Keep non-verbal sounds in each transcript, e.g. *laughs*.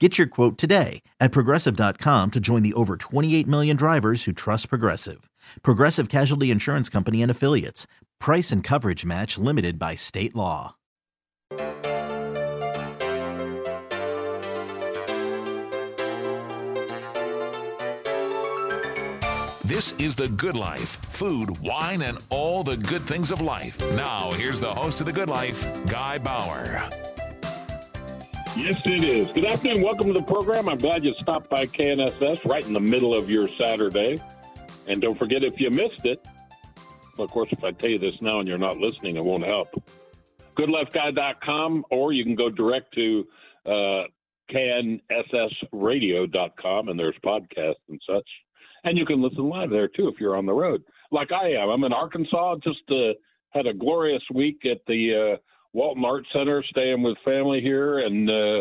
Get your quote today at progressive.com to join the over 28 million drivers who trust Progressive. Progressive Casualty Insurance Company and Affiliates. Price and coverage match limited by state law. This is The Good Life food, wine, and all the good things of life. Now, here's the host of The Good Life, Guy Bauer. Yes, it is. Good afternoon. Welcome to the program. I'm glad you stopped by KNSS right in the middle of your Saturday. And don't forget, if you missed it, of course, if I tell you this now and you're not listening, it won't help. GoodLifeGuy.com, or you can go direct to uh, knssradio.com, and there's podcasts and such. And you can listen live there, too, if you're on the road, like I am. I'm in Arkansas, just uh, had a glorious week at the uh, Walton Art Center, staying with family here, and uh,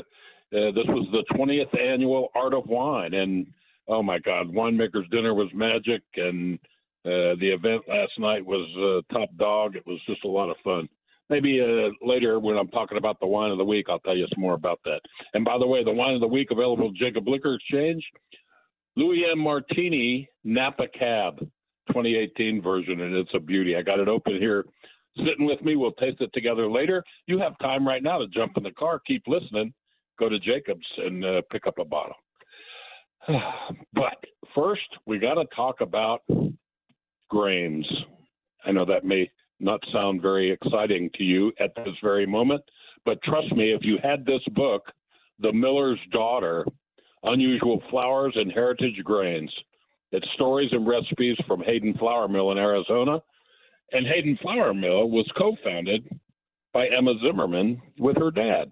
uh, this was the 20th annual Art of Wine, and oh my God, winemaker's dinner was magic, and uh, the event last night was uh, top dog. It was just a lot of fun. Maybe uh, later when I'm talking about the wine of the week, I'll tell you some more about that. And by the way, the wine of the week available at Jacob Liquor Exchange, Louis M. Martini Napa Cab, 2018 version, and it's a beauty. I got it open here sitting with me. We'll taste it together later. You have time right now to jump in the car, keep listening, go to Jacobs and uh, pick up a bottle. *sighs* but first, we got to talk about grains. I know that may not sound very exciting to you at this very moment, but trust me, if you had this book, The Miller's Daughter Unusual Flours and Heritage Grains, it's stories and recipes from Hayden Flour Mill in Arizona and Hayden Flour Mill was co-founded by Emma Zimmerman with her dad.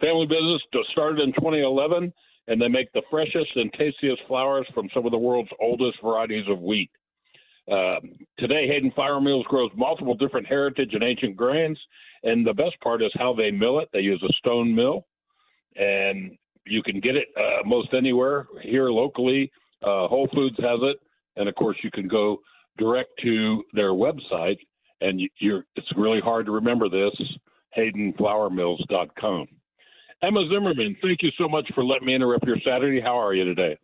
Family business started in 2011, and they make the freshest and tastiest flours from some of the world's oldest varieties of wheat. Uh, today, Hayden Flour Mills grows multiple different heritage and ancient grains, and the best part is how they mill it. They use a stone mill, and you can get it uh, most anywhere here locally. Uh, Whole Foods has it, and of course, you can go direct to their website, and you're, it's really hard to remember this, haydenflourmills.com. Emma Zimmerman, thank you so much for letting me interrupt your Saturday. How are you today?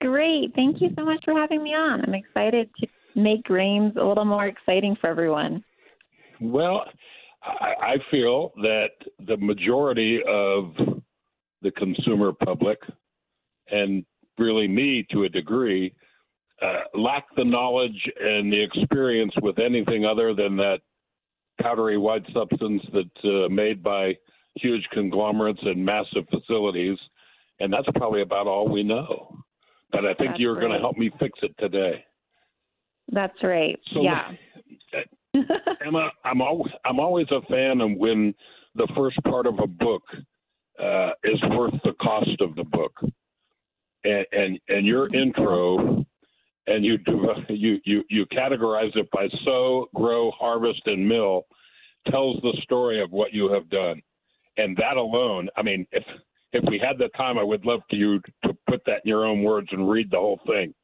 Great. Thank you so much for having me on. I'm excited to make grains a little more exciting for everyone. Well, I, I feel that the majority of the consumer public, and really me to a degree, uh, lack the knowledge and the experience with anything other than that powdery white substance that's uh, made by huge conglomerates and massive facilities, and that's probably about all we know. But I think that's you're right. going to help me fix it today. That's right. So, yeah. *laughs* Emma, I'm always I'm always a fan of when the first part of a book uh, is worth the cost of the book, and and, and your intro and you *laughs* you you you categorize it by sow, grow, harvest, and mill, tells the story of what you have done, and that alone. I mean, if if we had the time, I would love for you to put that in your own words and read the whole thing.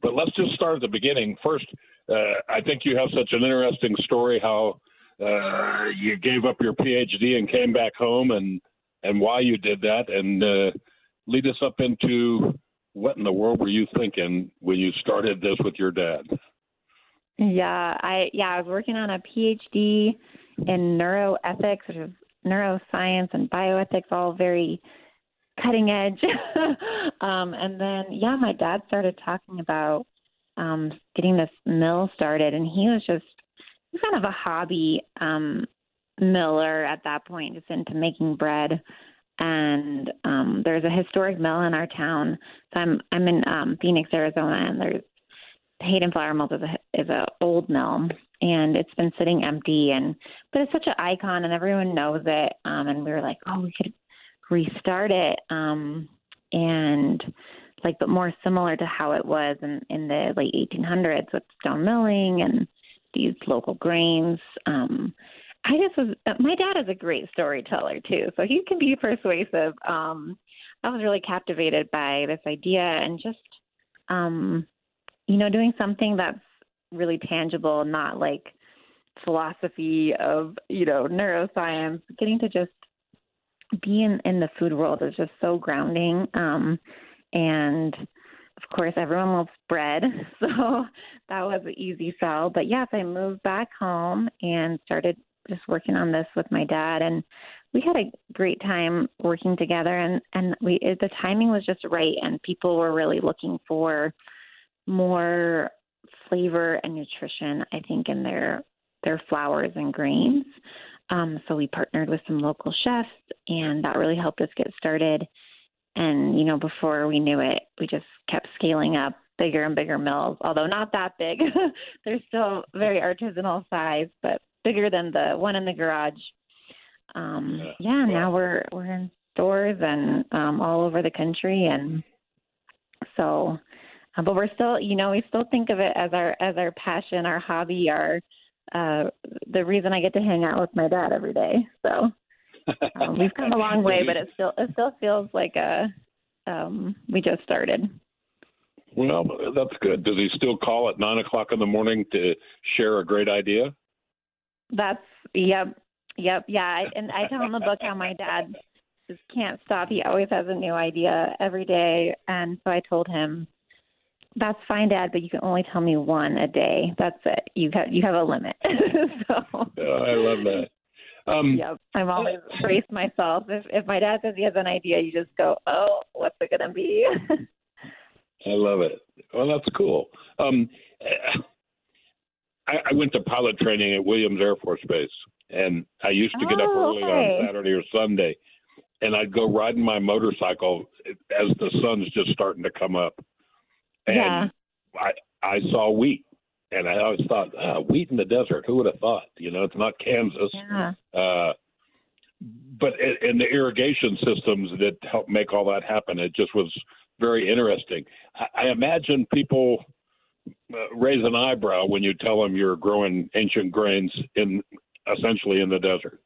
But let's just start at the beginning. First, uh, I think you have such an interesting story how uh, you gave up your PhD and came back home, and and why you did that, and uh, lead us up into what in the world were you thinking when you started this with your dad? Yeah, I yeah, I was working on a PhD in neuroethics, which is neuroscience and bioethics, all very cutting edge. *laughs* um, and then, yeah, my dad started talking about um, getting this mill started, and he was just kind of a hobby um, miller at that point, just into making bread. And um, there's a historic mill in our town. So I'm I'm in um, Phoenix, Arizona, and there's Hayden Flour Mills is a is a old mill, and it's been sitting empty. And but it's such an icon, and everyone knows it. Um, and we were like, oh, we could restart it. Um, and like, but more similar to how it was in in the late 1800s with stone milling and these local grains. Um, I just was. My dad is a great storyteller too, so he can be persuasive. Um, I was really captivated by this idea and just, um, you know, doing something that's really tangible, not like philosophy of you know neuroscience. Getting to just be in in the food world is just so grounding. Um, and of course, everyone loves bread, *laughs* so that was an easy sell. But yes, I moved back home and started just working on this with my dad, and we had a great time working together. And and we it, the timing was just right, and people were really looking for more flavor and nutrition. I think in their their flours and grains. Um, so we partnered with some local chefs, and that really helped us get started. And, you know, before we knew it, we just kept scaling up bigger and bigger mills, although not that big. *laughs* They're still very artisanal size, but bigger than the one in the garage. Um, yeah, now we're we're in stores and um, all over the country, and so, uh, but we're still, you know, we still think of it as our as our passion, our hobby, our uh, the reason I get to hang out with my dad every day. So *laughs* um, we've come a long way, but it still it still feels like a um, we just started. Well, that's good. Does he still call at nine o'clock in the morning to share a great idea? That's yep, yep, yeah. And I tell in the book how my dad just can't stop. He always has a new idea every day, and so I told him, "That's fine, Dad, but you can only tell me one a day. That's it. You have you have a limit." *laughs* so oh, I love that. Um, yep, I'm always brace myself. If if my dad says he has an idea, you just go, "Oh, what's it gonna be?" *laughs* I love it. Well, that's cool. Um, I, I went to pilot training at Williams Air Force Base, and I used to get oh, up early okay. on Saturday or Sunday, and I'd go riding my motorcycle as the sun's just starting to come up, and Yeah. I I saw wheat, and I always thought ah, wheat in the desert. Who would have thought? You know, it's not Kansas. Yeah. Uh, but in the irrigation systems that help make all that happen, it just was very interesting. I, I imagine people uh, raise an eyebrow when you tell them you're growing ancient grains in essentially in the desert.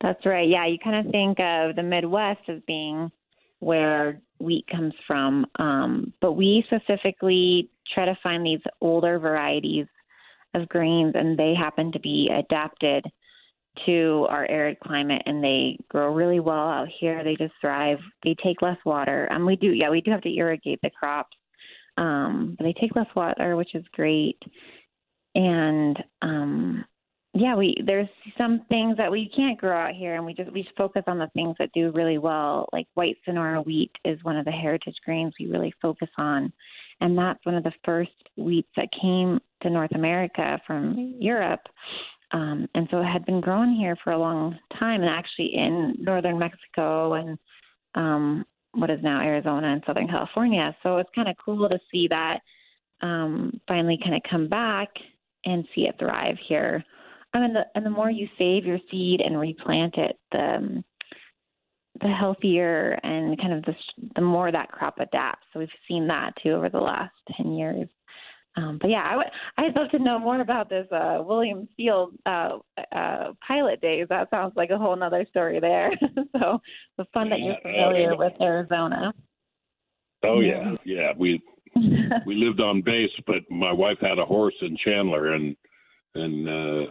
That's right. Yeah, you kind of think of the Midwest as being where wheat comes from, um, but we specifically try to find these older varieties of grains, and they happen to be adapted to our arid climate, and they grow really well out here. They just thrive. They take less water. And um, we do, yeah, we do have to irrigate the crops, um, but they take less water, which is great. And um, yeah, we there's some things that we can't grow out here, and we just we just focus on the things that do really well. Like white Sonora wheat is one of the heritage grains we really focus on, and that's one of the first wheats that came to North America from Europe. Um, and so it had been grown here for a long time, and actually in northern Mexico and um, what is now Arizona and Southern California. So it's kind of cool to see that um, finally kind of come back and see it thrive here. I mean, the, and the more you save your seed and replant it, the um, the healthier and kind of the the more that crop adapts. So we've seen that too over the last ten years. Um, but yeah, I would I'd love to know more about this uh, Williams Field uh, uh, pilot days. That sounds like a whole nother story there. *laughs* so it's fun that you're familiar with Arizona. Oh yeah, yeah. We we lived on base, but my wife had a horse in Chandler, and and uh,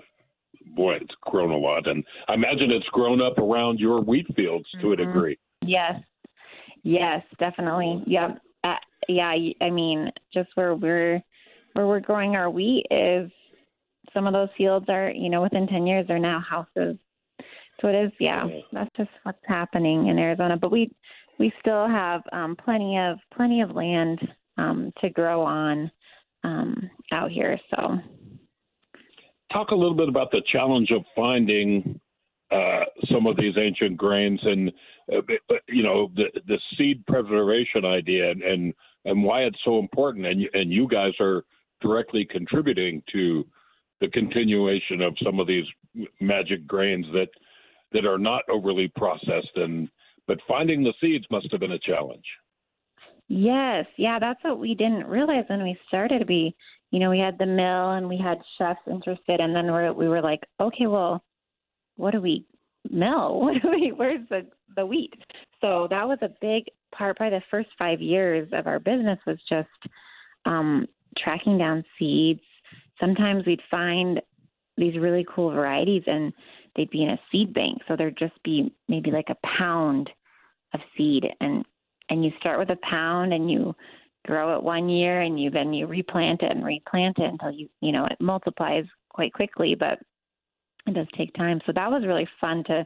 boy, it's grown a lot. And I imagine it's grown up around your wheat fields to a Mhm. degree. Yes, yes, definitely. Yep. Uh, yeah, I mean, just where we're where we're growing our wheat is some of those fields are, you know, within ten years they're now houses. So it is, yeah. That's just what's happening in Arizona. But we we still have um, plenty of plenty of land um, to grow on um, out here. So talk a little bit about the challenge of finding uh, some of these ancient grains and uh, you know the the seed preservation idea and, and and why it's so important and and you guys are directly contributing to the continuation of some of these magic grains that that are not overly processed and but finding the seeds must have been a challenge. Yes, yeah, that's what we didn't realize when we started. We, you know, we had the mill and we had chefs interested, and then we we were like, okay, well, what do we mill? *laughs* What do we? Where's the the wheat? So that was a big part. Probably the first five years of our business was just um, tracking down seeds. Sometimes we'd find these really cool varieties, and they'd be in a seed bank. So there'd just be maybe like a pound of seed and and you start with a pound and you grow it one year and you then you replant it and replant it until you you know it multiplies quite quickly but it does take time so that was really fun to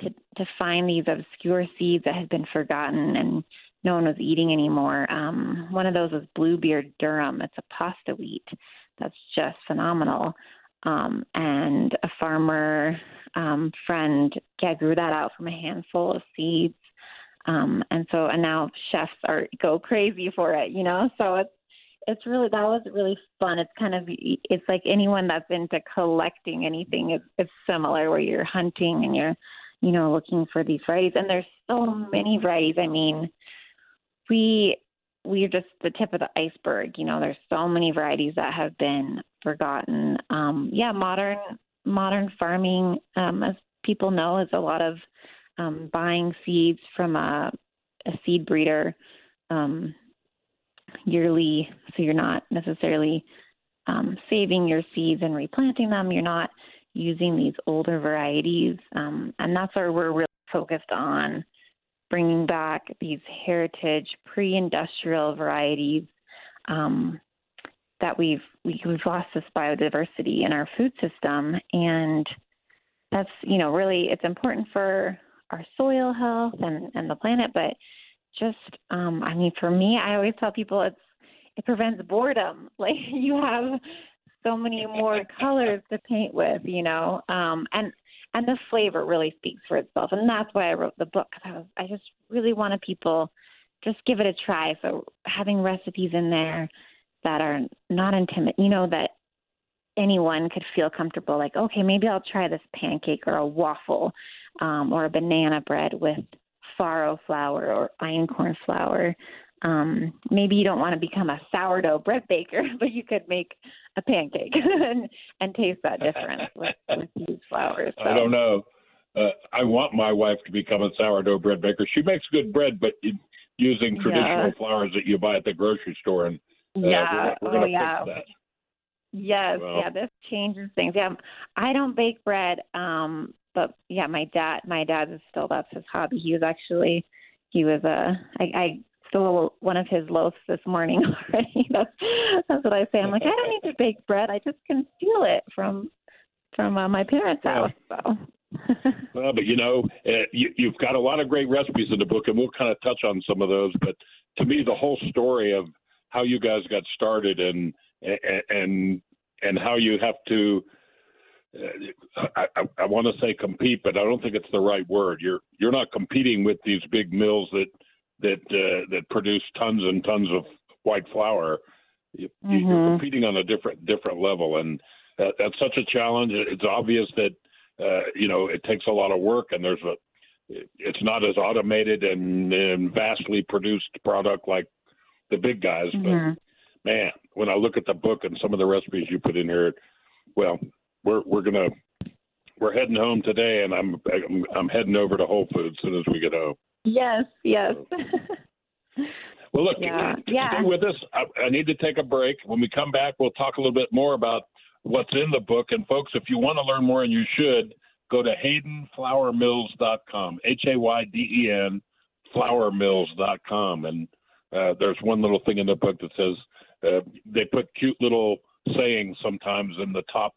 to to find these obscure seeds that had been forgotten and no one was eating anymore um one of those was bluebeard durum it's a pasta wheat that's just phenomenal um and a farmer um friend yeah grew that out from a handful of seeds um, and so and now chefs are go crazy for it, you know. So it's it's really that was really fun. It's kind of it's like anyone that's into collecting anything is it's similar where you're hunting and you're you know looking for these varieties and there's so many varieties. I mean, we we're just the tip of the iceberg. You know, there's so many varieties that have been forgotten. Um, yeah, modern modern farming, um, as people know, is a lot of um, buying seeds from a, a seed breeder um, yearly, so you're not necessarily um, saving your seeds and replanting them. You're not using these older varieties, um, and that's where we're really focused on bringing back these heritage pre-industrial varieties um, that we've we, have we have lost this biodiversity in our food system. And that's you know really it's important for our soil health and and the planet but just um i mean for me i always tell people it's it prevents boredom. *laughs* Like you have so many more *laughs* colors to paint with you know? Um and and the flavor really speaks for itself and that's why i wrote the book because i was i just really wanted people just give it a try so having recipes in there that are not intimate you know that anyone could feel comfortable like okay maybe i'll try this pancake or a waffle um, or a banana bread with farro flour or einkorn flour. Um, maybe you don't want to become a sourdough bread baker, *laughs* but you could make a pancake *laughs* and, and taste that difference with, with these flours. So. I don't know. Uh, I want my wife to become a sourdough bread baker. She makes good bread, but using traditional yeah. flours that you buy at the grocery store, and uh, yeah, we're, we're oh yeah. Yes, well, yeah, this changes things. Yeah, I don't bake bread, um, but yeah, my dad, my dad is still that's his hobby. He was actually, he was a, I, I stole one of his loaves this morning *laughs* already. that's that's what I say. I'm like, I don't need to bake bread. I just can steal it from from uh, my parents' house. So. *laughs* well, but you know, uh, you, you've got a lot of great recipes in the book, and we'll kind of touch on some of those. But to me, the whole story of how you guys got started and and and how you have to I, I, I want to say compete, but I don't think it's the right word. You're you're not competing with these big mills that that uh, that produce tons and tons of white flour. You, mm-hmm. You're competing on a different different level, and that, that's such a challenge. It's obvious that uh, you know it takes a lot of work, and there's a it's not as automated and, and vastly produced product like the big guys. Mm-hmm. But man, when I look at the book and some of the recipes you put in here, well, we're we're gonna we're heading home today, and I'm I'm, I'm heading over to Whole Foods as soon as we get home. Yes, yes. well, look, yeah. yeah. stay with us. I, I need to take a break. When we come back, we'll talk a little bit more about what's in the book. And folks, if you want to learn more, and you should, go to haydenflourmills.com. H A Y D E N flourmills.com. And uh, there's one little thing in the book that says uh, they put cute little sayings sometimes in the top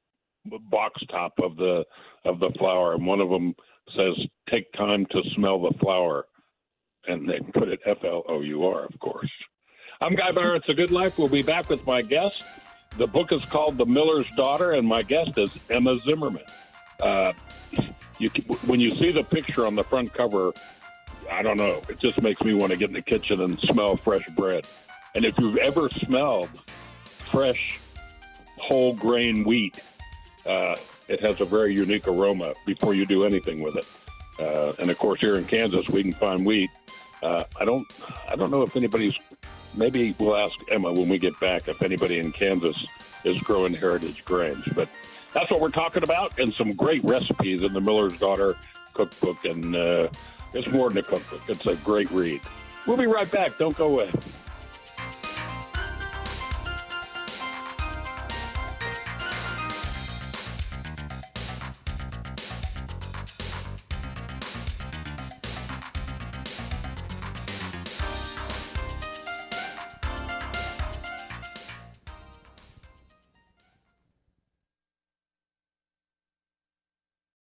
box top of the of the flour, and one of them says take time to smell the flour, and they put it F L O U R, of course. I'm Guy Bauer. It's a Good Life. We'll be back with my guest. The book is called The Miller's Daughter, and my guest is Emma Zimmerman. Uh, you, when you see the picture on the front cover, I don't know. It just makes me want to get in the kitchen and smell fresh bread. And if you've ever smelled fresh whole grain wheat, uh, it has a very unique aroma before you do anything with it. Uh, and of course, here in Kansas, we can find wheat. Uh, I don't, I don't know if anybody's. Maybe we'll ask Emma when we get back if anybody in Kansas is growing heritage grains. But that's what we're talking about, and some great recipes in the Miller's Daughter cookbook. And uh, it's more than a cookbook; it's a great read. We'll be right back. Don't go away.